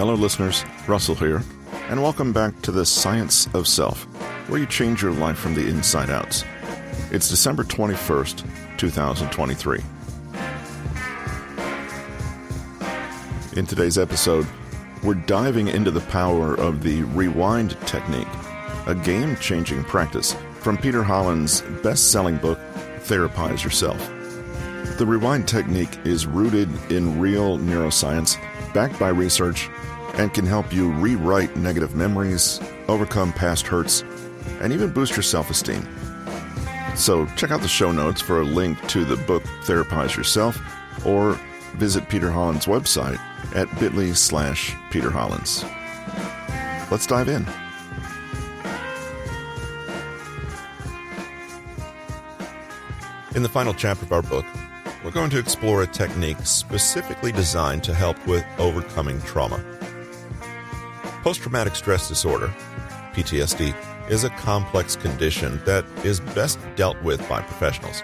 Hello, listeners. Russell here, and welcome back to the Science of Self, where you change your life from the inside out. It's December 21st, 2023. In today's episode, we're diving into the power of the rewind technique, a game changing practice from Peter Hollins' best selling book, Therapize Yourself. The rewind technique is rooted in real neuroscience, backed by research, and can help you rewrite negative memories, overcome past hurts, and even boost your self esteem. So, check out the show notes for a link to the book Therapize Yourself or visit Peter Hollins' website at bit.ly slash Peter Hollins. Let's dive in. In the final chapter of our book, we're going to explore a technique specifically designed to help with overcoming trauma. Post traumatic stress disorder, PTSD, is a complex condition that is best dealt with by professionals.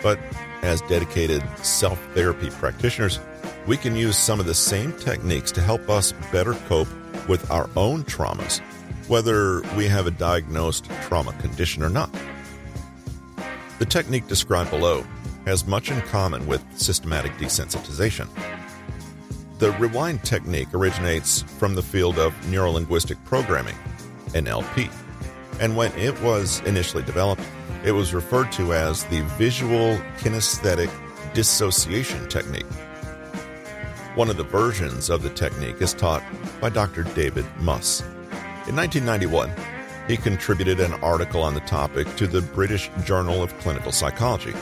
But as dedicated self therapy practitioners, we can use some of the same techniques to help us better cope with our own traumas, whether we have a diagnosed trauma condition or not. The technique described below has much in common with systematic desensitization. The rewind technique originates from the field of neurolinguistic programming, NLP, and when it was initially developed, it was referred to as the visual kinesthetic dissociation technique. One of the versions of the technique is taught by Dr. David Muss. In 1991, he contributed an article on the topic to the British Journal of Clinical Psychology.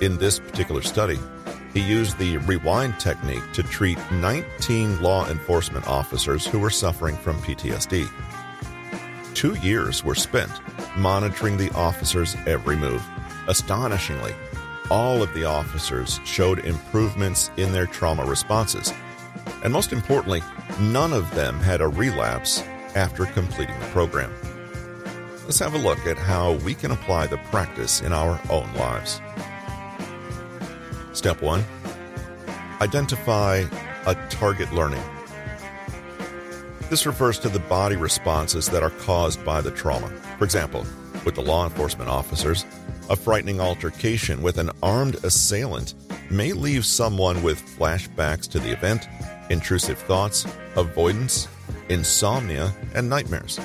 In this particular study, he used the rewind technique to treat 19 law enforcement officers who were suffering from PTSD. Two years were spent monitoring the officers' every move. Astonishingly, all of the officers showed improvements in their trauma responses. And most importantly, none of them had a relapse after completing the program. Let's have a look at how we can apply the practice in our own lives. Step 1 Identify a target learning. This refers to the body responses that are caused by the trauma. For example, with the law enforcement officers, a frightening altercation with an armed assailant may leave someone with flashbacks to the event, intrusive thoughts, avoidance, insomnia, and nightmares.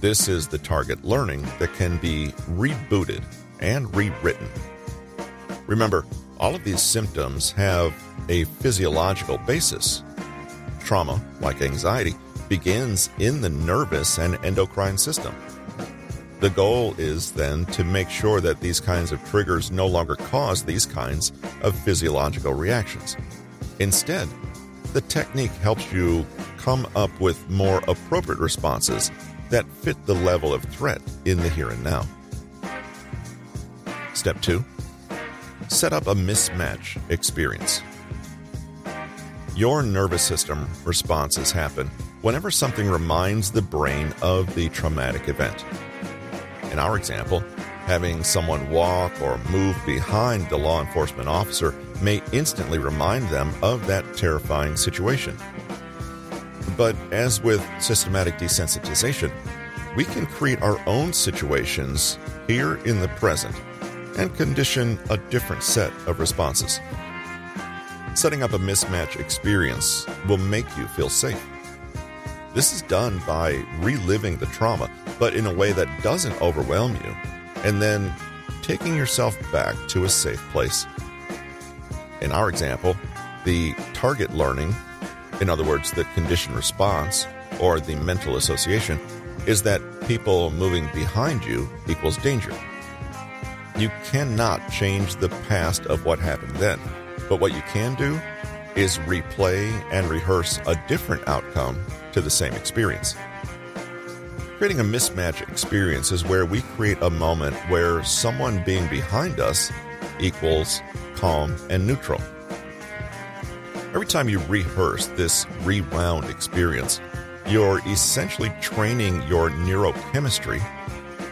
This is the target learning that can be rebooted and rewritten. Remember, all of these symptoms have a physiological basis. Trauma, like anxiety, begins in the nervous and endocrine system. The goal is then to make sure that these kinds of triggers no longer cause these kinds of physiological reactions. Instead, the technique helps you come up with more appropriate responses that fit the level of threat in the here and now. Step 2 Set up a mismatch experience. Your nervous system responses happen whenever something reminds the brain of the traumatic event. In our example, having someone walk or move behind the law enforcement officer may instantly remind them of that terrifying situation. But as with systematic desensitization, we can create our own situations here in the present and condition a different set of responses. Setting up a mismatch experience will make you feel safe. This is done by reliving the trauma, but in a way that doesn't overwhelm you, and then taking yourself back to a safe place. In our example, the target learning, in other words, the conditioned response, or the mental association, is that people moving behind you equals danger. You cannot change the past of what happened then, but what you can do is replay and rehearse a different outcome to the same experience. Creating a mismatch experience is where we create a moment where someone being behind us equals calm and neutral. Every time you rehearse this rewound experience, you're essentially training your neurochemistry,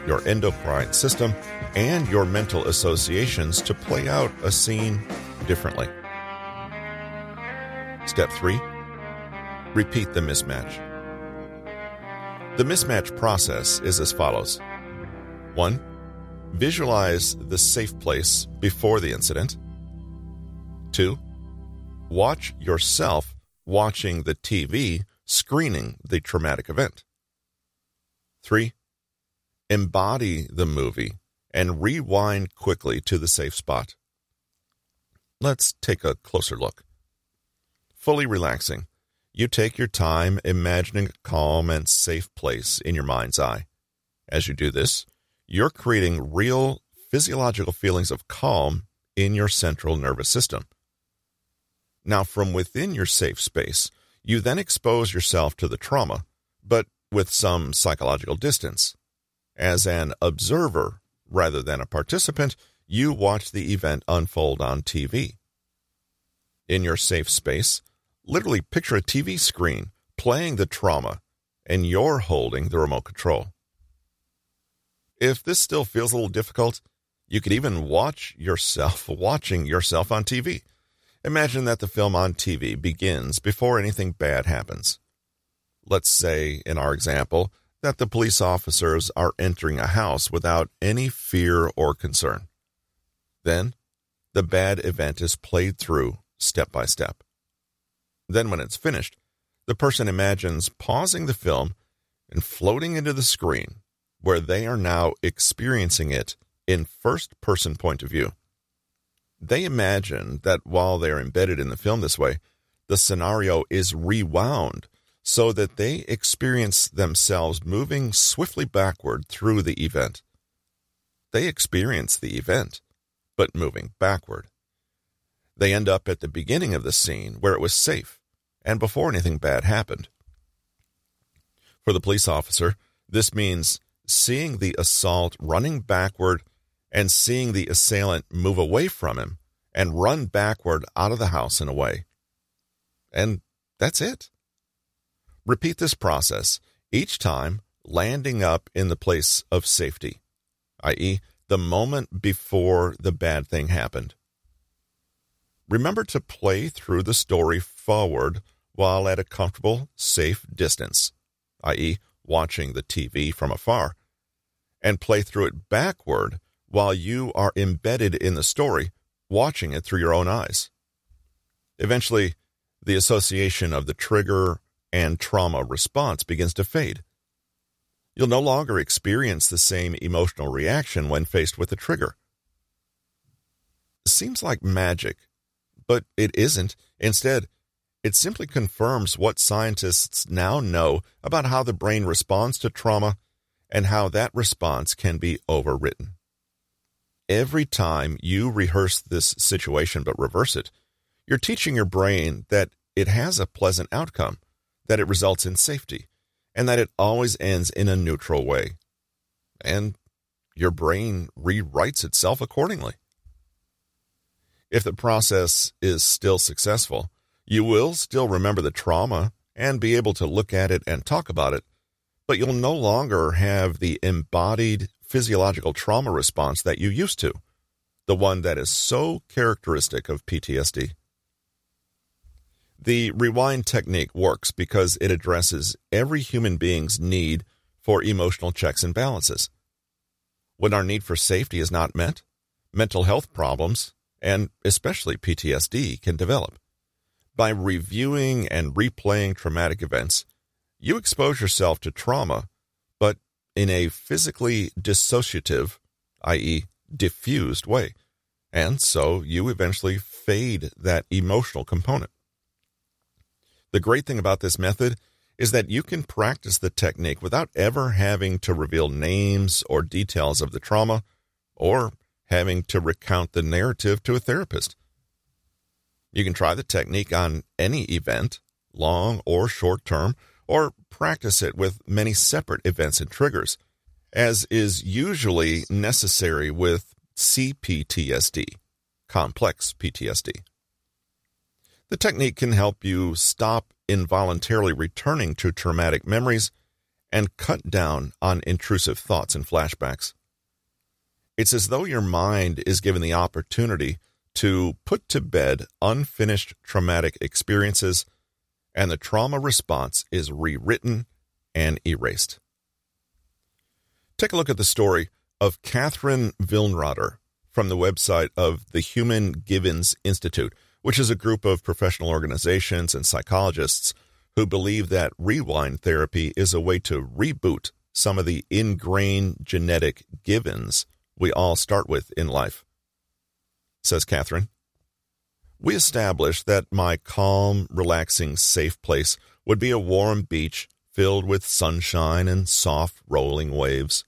your endocrine system, and your mental associations to play out a scene differently. Step 3 Repeat the mismatch. The mismatch process is as follows 1. Visualize the safe place before the incident. 2. Watch yourself watching the TV screening the traumatic event. 3. Embody the movie and rewind quickly to the safe spot. Let's take a closer look. Fully relaxing, you take your time imagining a calm and safe place in your mind's eye. As you do this, you're creating real physiological feelings of calm in your central nervous system. Now, from within your safe space, you then expose yourself to the trauma, but with some psychological distance. As an observer rather than a participant, you watch the event unfold on TV. In your safe space, literally picture a TV screen playing the trauma, and you're holding the remote control. If this still feels a little difficult, you could even watch yourself watching yourself on TV. Imagine that the film on TV begins before anything bad happens. Let's say, in our example, that the police officers are entering a house without any fear or concern. Then, the bad event is played through step by step. Then, when it's finished, the person imagines pausing the film and floating into the screen where they are now experiencing it in first person point of view. They imagine that while they're embedded in the film this way, the scenario is rewound so that they experience themselves moving swiftly backward through the event. They experience the event, but moving backward. They end up at the beginning of the scene where it was safe and before anything bad happened. For the police officer, this means seeing the assault running backward and seeing the assailant move away from him and run backward out of the house and away. And that's it. Repeat this process, each time landing up in the place of safety, i.e., the moment before the bad thing happened. Remember to play through the story forward while at a comfortable, safe distance, i.e., watching the TV from afar, and play through it backward while you are embedded in the story, watching it through your own eyes. Eventually, the association of the trigger and trauma response begins to fade. You'll no longer experience the same emotional reaction when faced with the trigger. Seems like magic, but it isn't. Instead, it simply confirms what scientists now know about how the brain responds to trauma and how that response can be overwritten. Every time you rehearse this situation but reverse it, you're teaching your brain that it has a pleasant outcome, that it results in safety, and that it always ends in a neutral way. And your brain rewrites itself accordingly. If the process is still successful, you will still remember the trauma and be able to look at it and talk about it, but you'll no longer have the embodied physiological trauma response that you used to, the one that is so characteristic of PTSD. The rewind technique works because it addresses every human being's need for emotional checks and balances. When our need for safety is not met, mental health problems, and especially PTSD, can develop. By reviewing and replaying traumatic events, you expose yourself to trauma, but in a physically dissociative, i.e., diffused way. And so you eventually fade that emotional component. The great thing about this method is that you can practice the technique without ever having to reveal names or details of the trauma or having to recount the narrative to a therapist. You can try the technique on any event, long or short term, or practice it with many separate events and triggers, as is usually necessary with CPTSD, complex PTSD. The technique can help you stop involuntarily returning to traumatic memories and cut down on intrusive thoughts and flashbacks. It's as though your mind is given the opportunity to put to bed unfinished traumatic experiences and the trauma response is rewritten and erased. Take a look at the story of Katherine Vilnrotter from the website of the Human Givens Institute, which is a group of professional organizations and psychologists who believe that rewind therapy is a way to reboot some of the ingrained genetic givens we all start with in life. Says Katherine. we established that my calm, relaxing, safe place would be a warm beach filled with sunshine and soft rolling waves.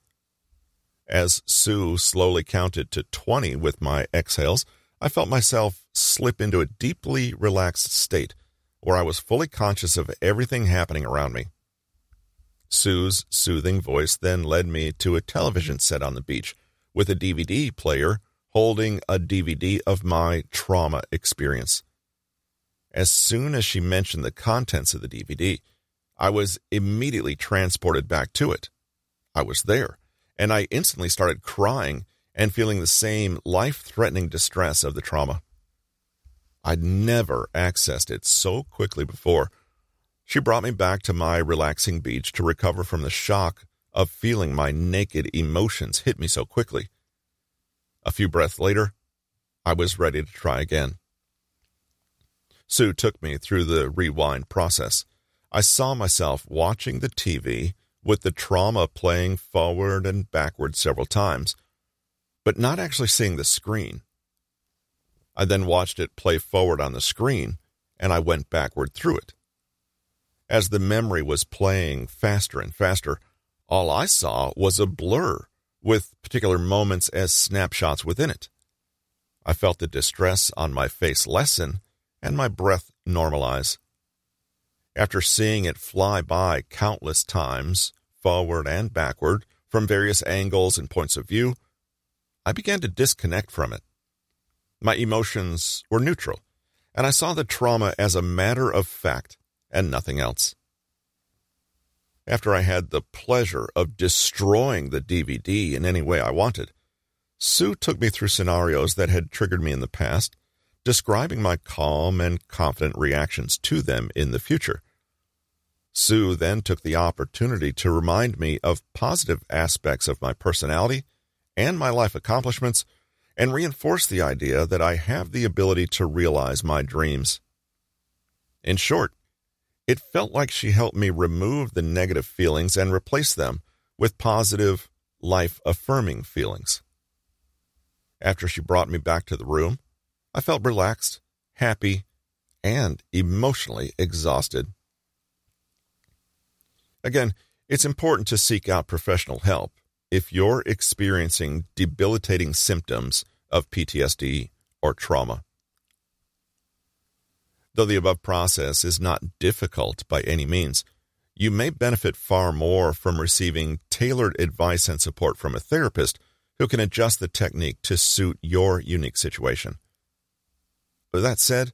As Sue slowly counted to 20 with my exhales, I felt myself slip into a deeply relaxed state where I was fully conscious of everything happening around me. Sue's soothing voice then led me to a television set on the beach with a DVD player holding a DVD of my trauma experience. As soon as she mentioned the contents of the DVD, I was immediately transported back to it. I was there and I instantly started crying and feeling the same life threatening distress of the trauma. I'd never accessed it so quickly before. She brought me back to my relaxing beach to recover from the shock of feeling my naked emotions hit me so quickly. A few breaths later, I was ready to try again. Sue took me through the rewind process. I saw myself watching the TV with the trauma playing forward and backward several times, but not actually seeing the screen. I then watched it play forward on the screen, and I went backward through it. As the memory was playing faster and faster, all I saw was a blur with particular moments as snapshots within it. I felt the distress on my face lessen and my breath normalize. After seeing it fly by countless times, forward and backward, from various angles and points of view, I began to disconnect from it. My emotions were neutral, and I saw the trauma as a matter of fact and nothing else. After I had the pleasure of destroying the DVD in any way I wanted, Sue took me through scenarios that had triggered me in the past, describing my calm and confident reactions to them in the future. Sue then took the opportunity to remind me of positive aspects of my personality and my life accomplishments and reinforce the idea that I have the ability to realize my dreams. In short, it felt like she helped me remove the negative feelings and replace them with positive, life affirming feelings. After she brought me back to the room, I felt relaxed, happy, and emotionally exhausted. Again, it's important to seek out professional help if you're experiencing debilitating symptoms of PTSD or trauma. Though the above process is not difficult by any means, you may benefit far more from receiving tailored advice and support from a therapist who can adjust the technique to suit your unique situation. With that said,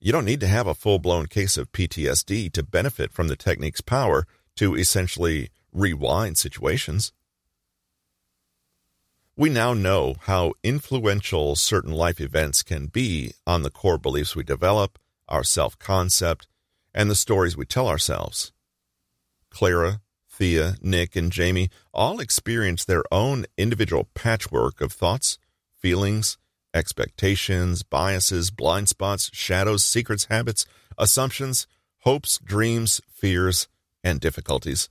you don't need to have a full blown case of PTSD to benefit from the technique's power to essentially rewind situations. We now know how influential certain life events can be on the core beliefs we develop, our self concept, and the stories we tell ourselves. Clara, Thea, Nick, and Jamie all experience their own individual patchwork of thoughts, feelings, expectations, biases, blind spots, shadows, secrets, habits, assumptions, hopes, dreams, fears, and difficulties.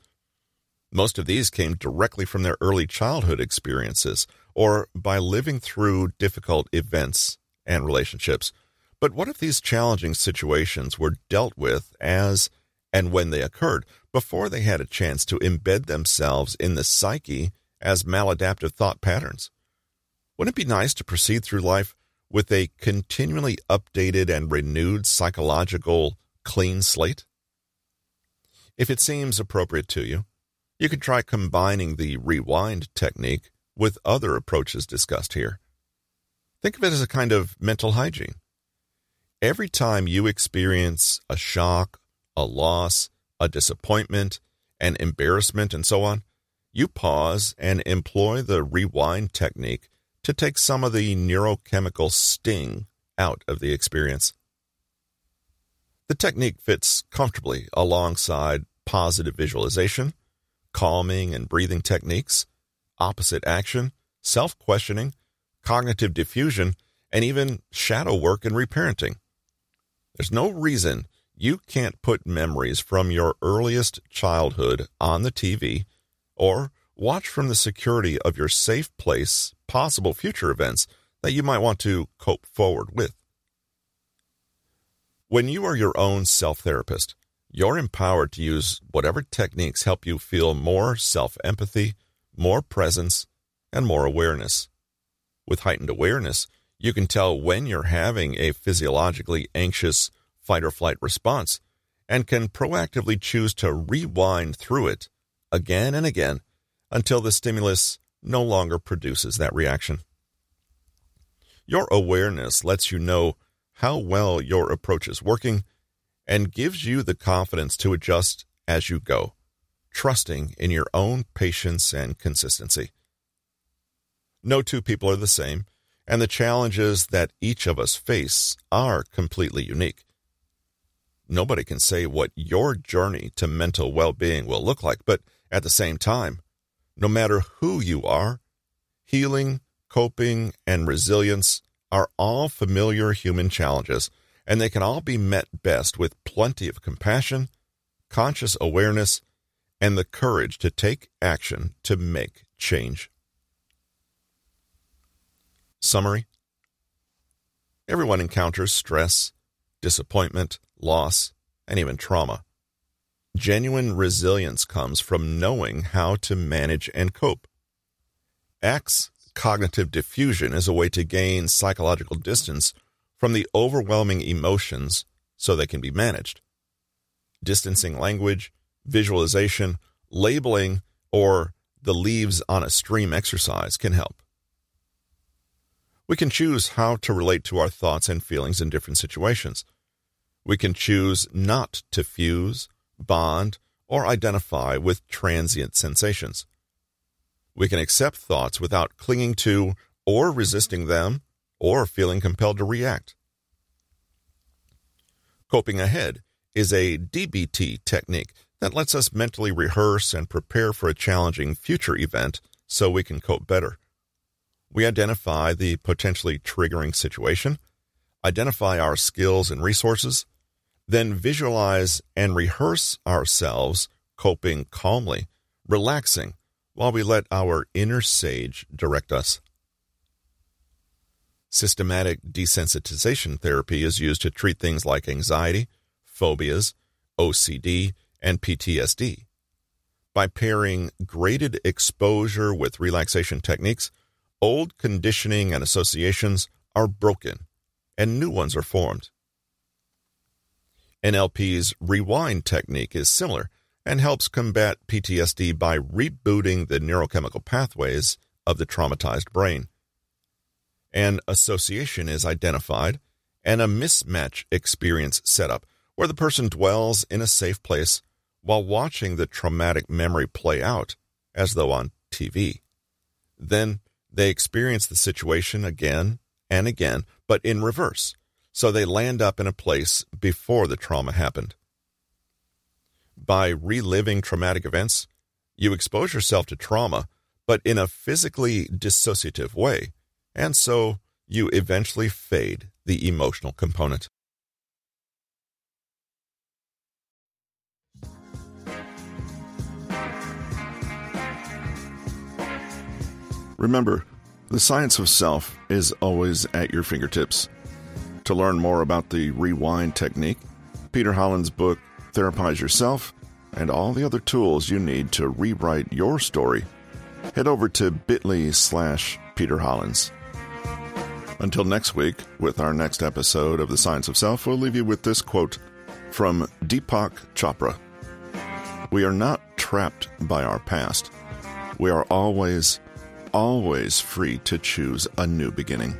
Most of these came directly from their early childhood experiences or by living through difficult events and relationships. But what if these challenging situations were dealt with as and when they occurred before they had a chance to embed themselves in the psyche as maladaptive thought patterns? Wouldn't it be nice to proceed through life with a continually updated and renewed psychological clean slate? If it seems appropriate to you, you could try combining the rewind technique with other approaches discussed here. Think of it as a kind of mental hygiene. Every time you experience a shock, a loss, a disappointment, an embarrassment, and so on, you pause and employ the rewind technique to take some of the neurochemical sting out of the experience. The technique fits comfortably alongside positive visualization, calming and breathing techniques, opposite action, self questioning, cognitive defusion, and even shadow work and reparenting. There's no reason you can't put memories from your earliest childhood on the TV or watch from the security of your safe place possible future events that you might want to cope forward with. When you are your own self therapist, you're empowered to use whatever techniques help you feel more self empathy, more presence, and more awareness. With heightened awareness, you can tell when you're having a physiologically anxious fight or flight response and can proactively choose to rewind through it again and again until the stimulus no longer produces that reaction. Your awareness lets you know how well your approach is working and gives you the confidence to adjust as you go, trusting in your own patience and consistency. No two people are the same, and the challenges that each of us face are completely unique. Nobody can say what your journey to mental well being will look like, but at the same time, no matter who you are, healing, coping, and resilience are all familiar human challenges, and they can all be met best with plenty of compassion, conscious awareness, and the courage to take action to make change. Summary Everyone encounters stress, disappointment, loss, and even trauma. Genuine resilience comes from knowing how to manage and cope. Axe cognitive defusion is a way to gain psychological distance from the overwhelming emotions so they can be managed. Distancing language, visualization, labeling, or the leaves on a stream exercise can help. We can choose how to relate to our thoughts and feelings in different situations. We can choose not to fuse, bond, or identify with transient sensations. We can accept thoughts without clinging to or resisting them or feeling compelled to react. Coping ahead is a DBT technique that lets us mentally rehearse and prepare for a challenging future event so we can cope better. We identify the potentially triggering situation, identify our skills and resources, then visualize and rehearse ourselves coping calmly, relaxing, while we let our inner sage direct us. Systematic desensitization therapy is used to treat things like anxiety, phobias, OCD, and PTSD. By pairing graded exposure with relaxation techniques, old conditioning and associations are broken and new ones are formed. NLP's rewind technique is similar and helps combat PTSD by rebooting the neurochemical pathways of the traumatized brain. An association is identified and a mismatch experience set up where the person dwells in a safe place while watching the traumatic memory play out as though on TV. Then they experience the situation again and again, but in reverse, so they land up in a place before the trauma happened. By reliving traumatic events, you expose yourself to trauma, but in a physically dissociative way, and so you eventually fade the emotional component. Remember, the science of self is always at your fingertips. To learn more about the rewind technique, Peter Hollins' book, Therapize Yourself, and all the other tools you need to rewrite your story, head over to bit.ly slash Peter Hollins. Until next week, with our next episode of The Science of Self, we'll leave you with this quote from Deepak Chopra We are not trapped by our past. We are always always free to choose a new beginning.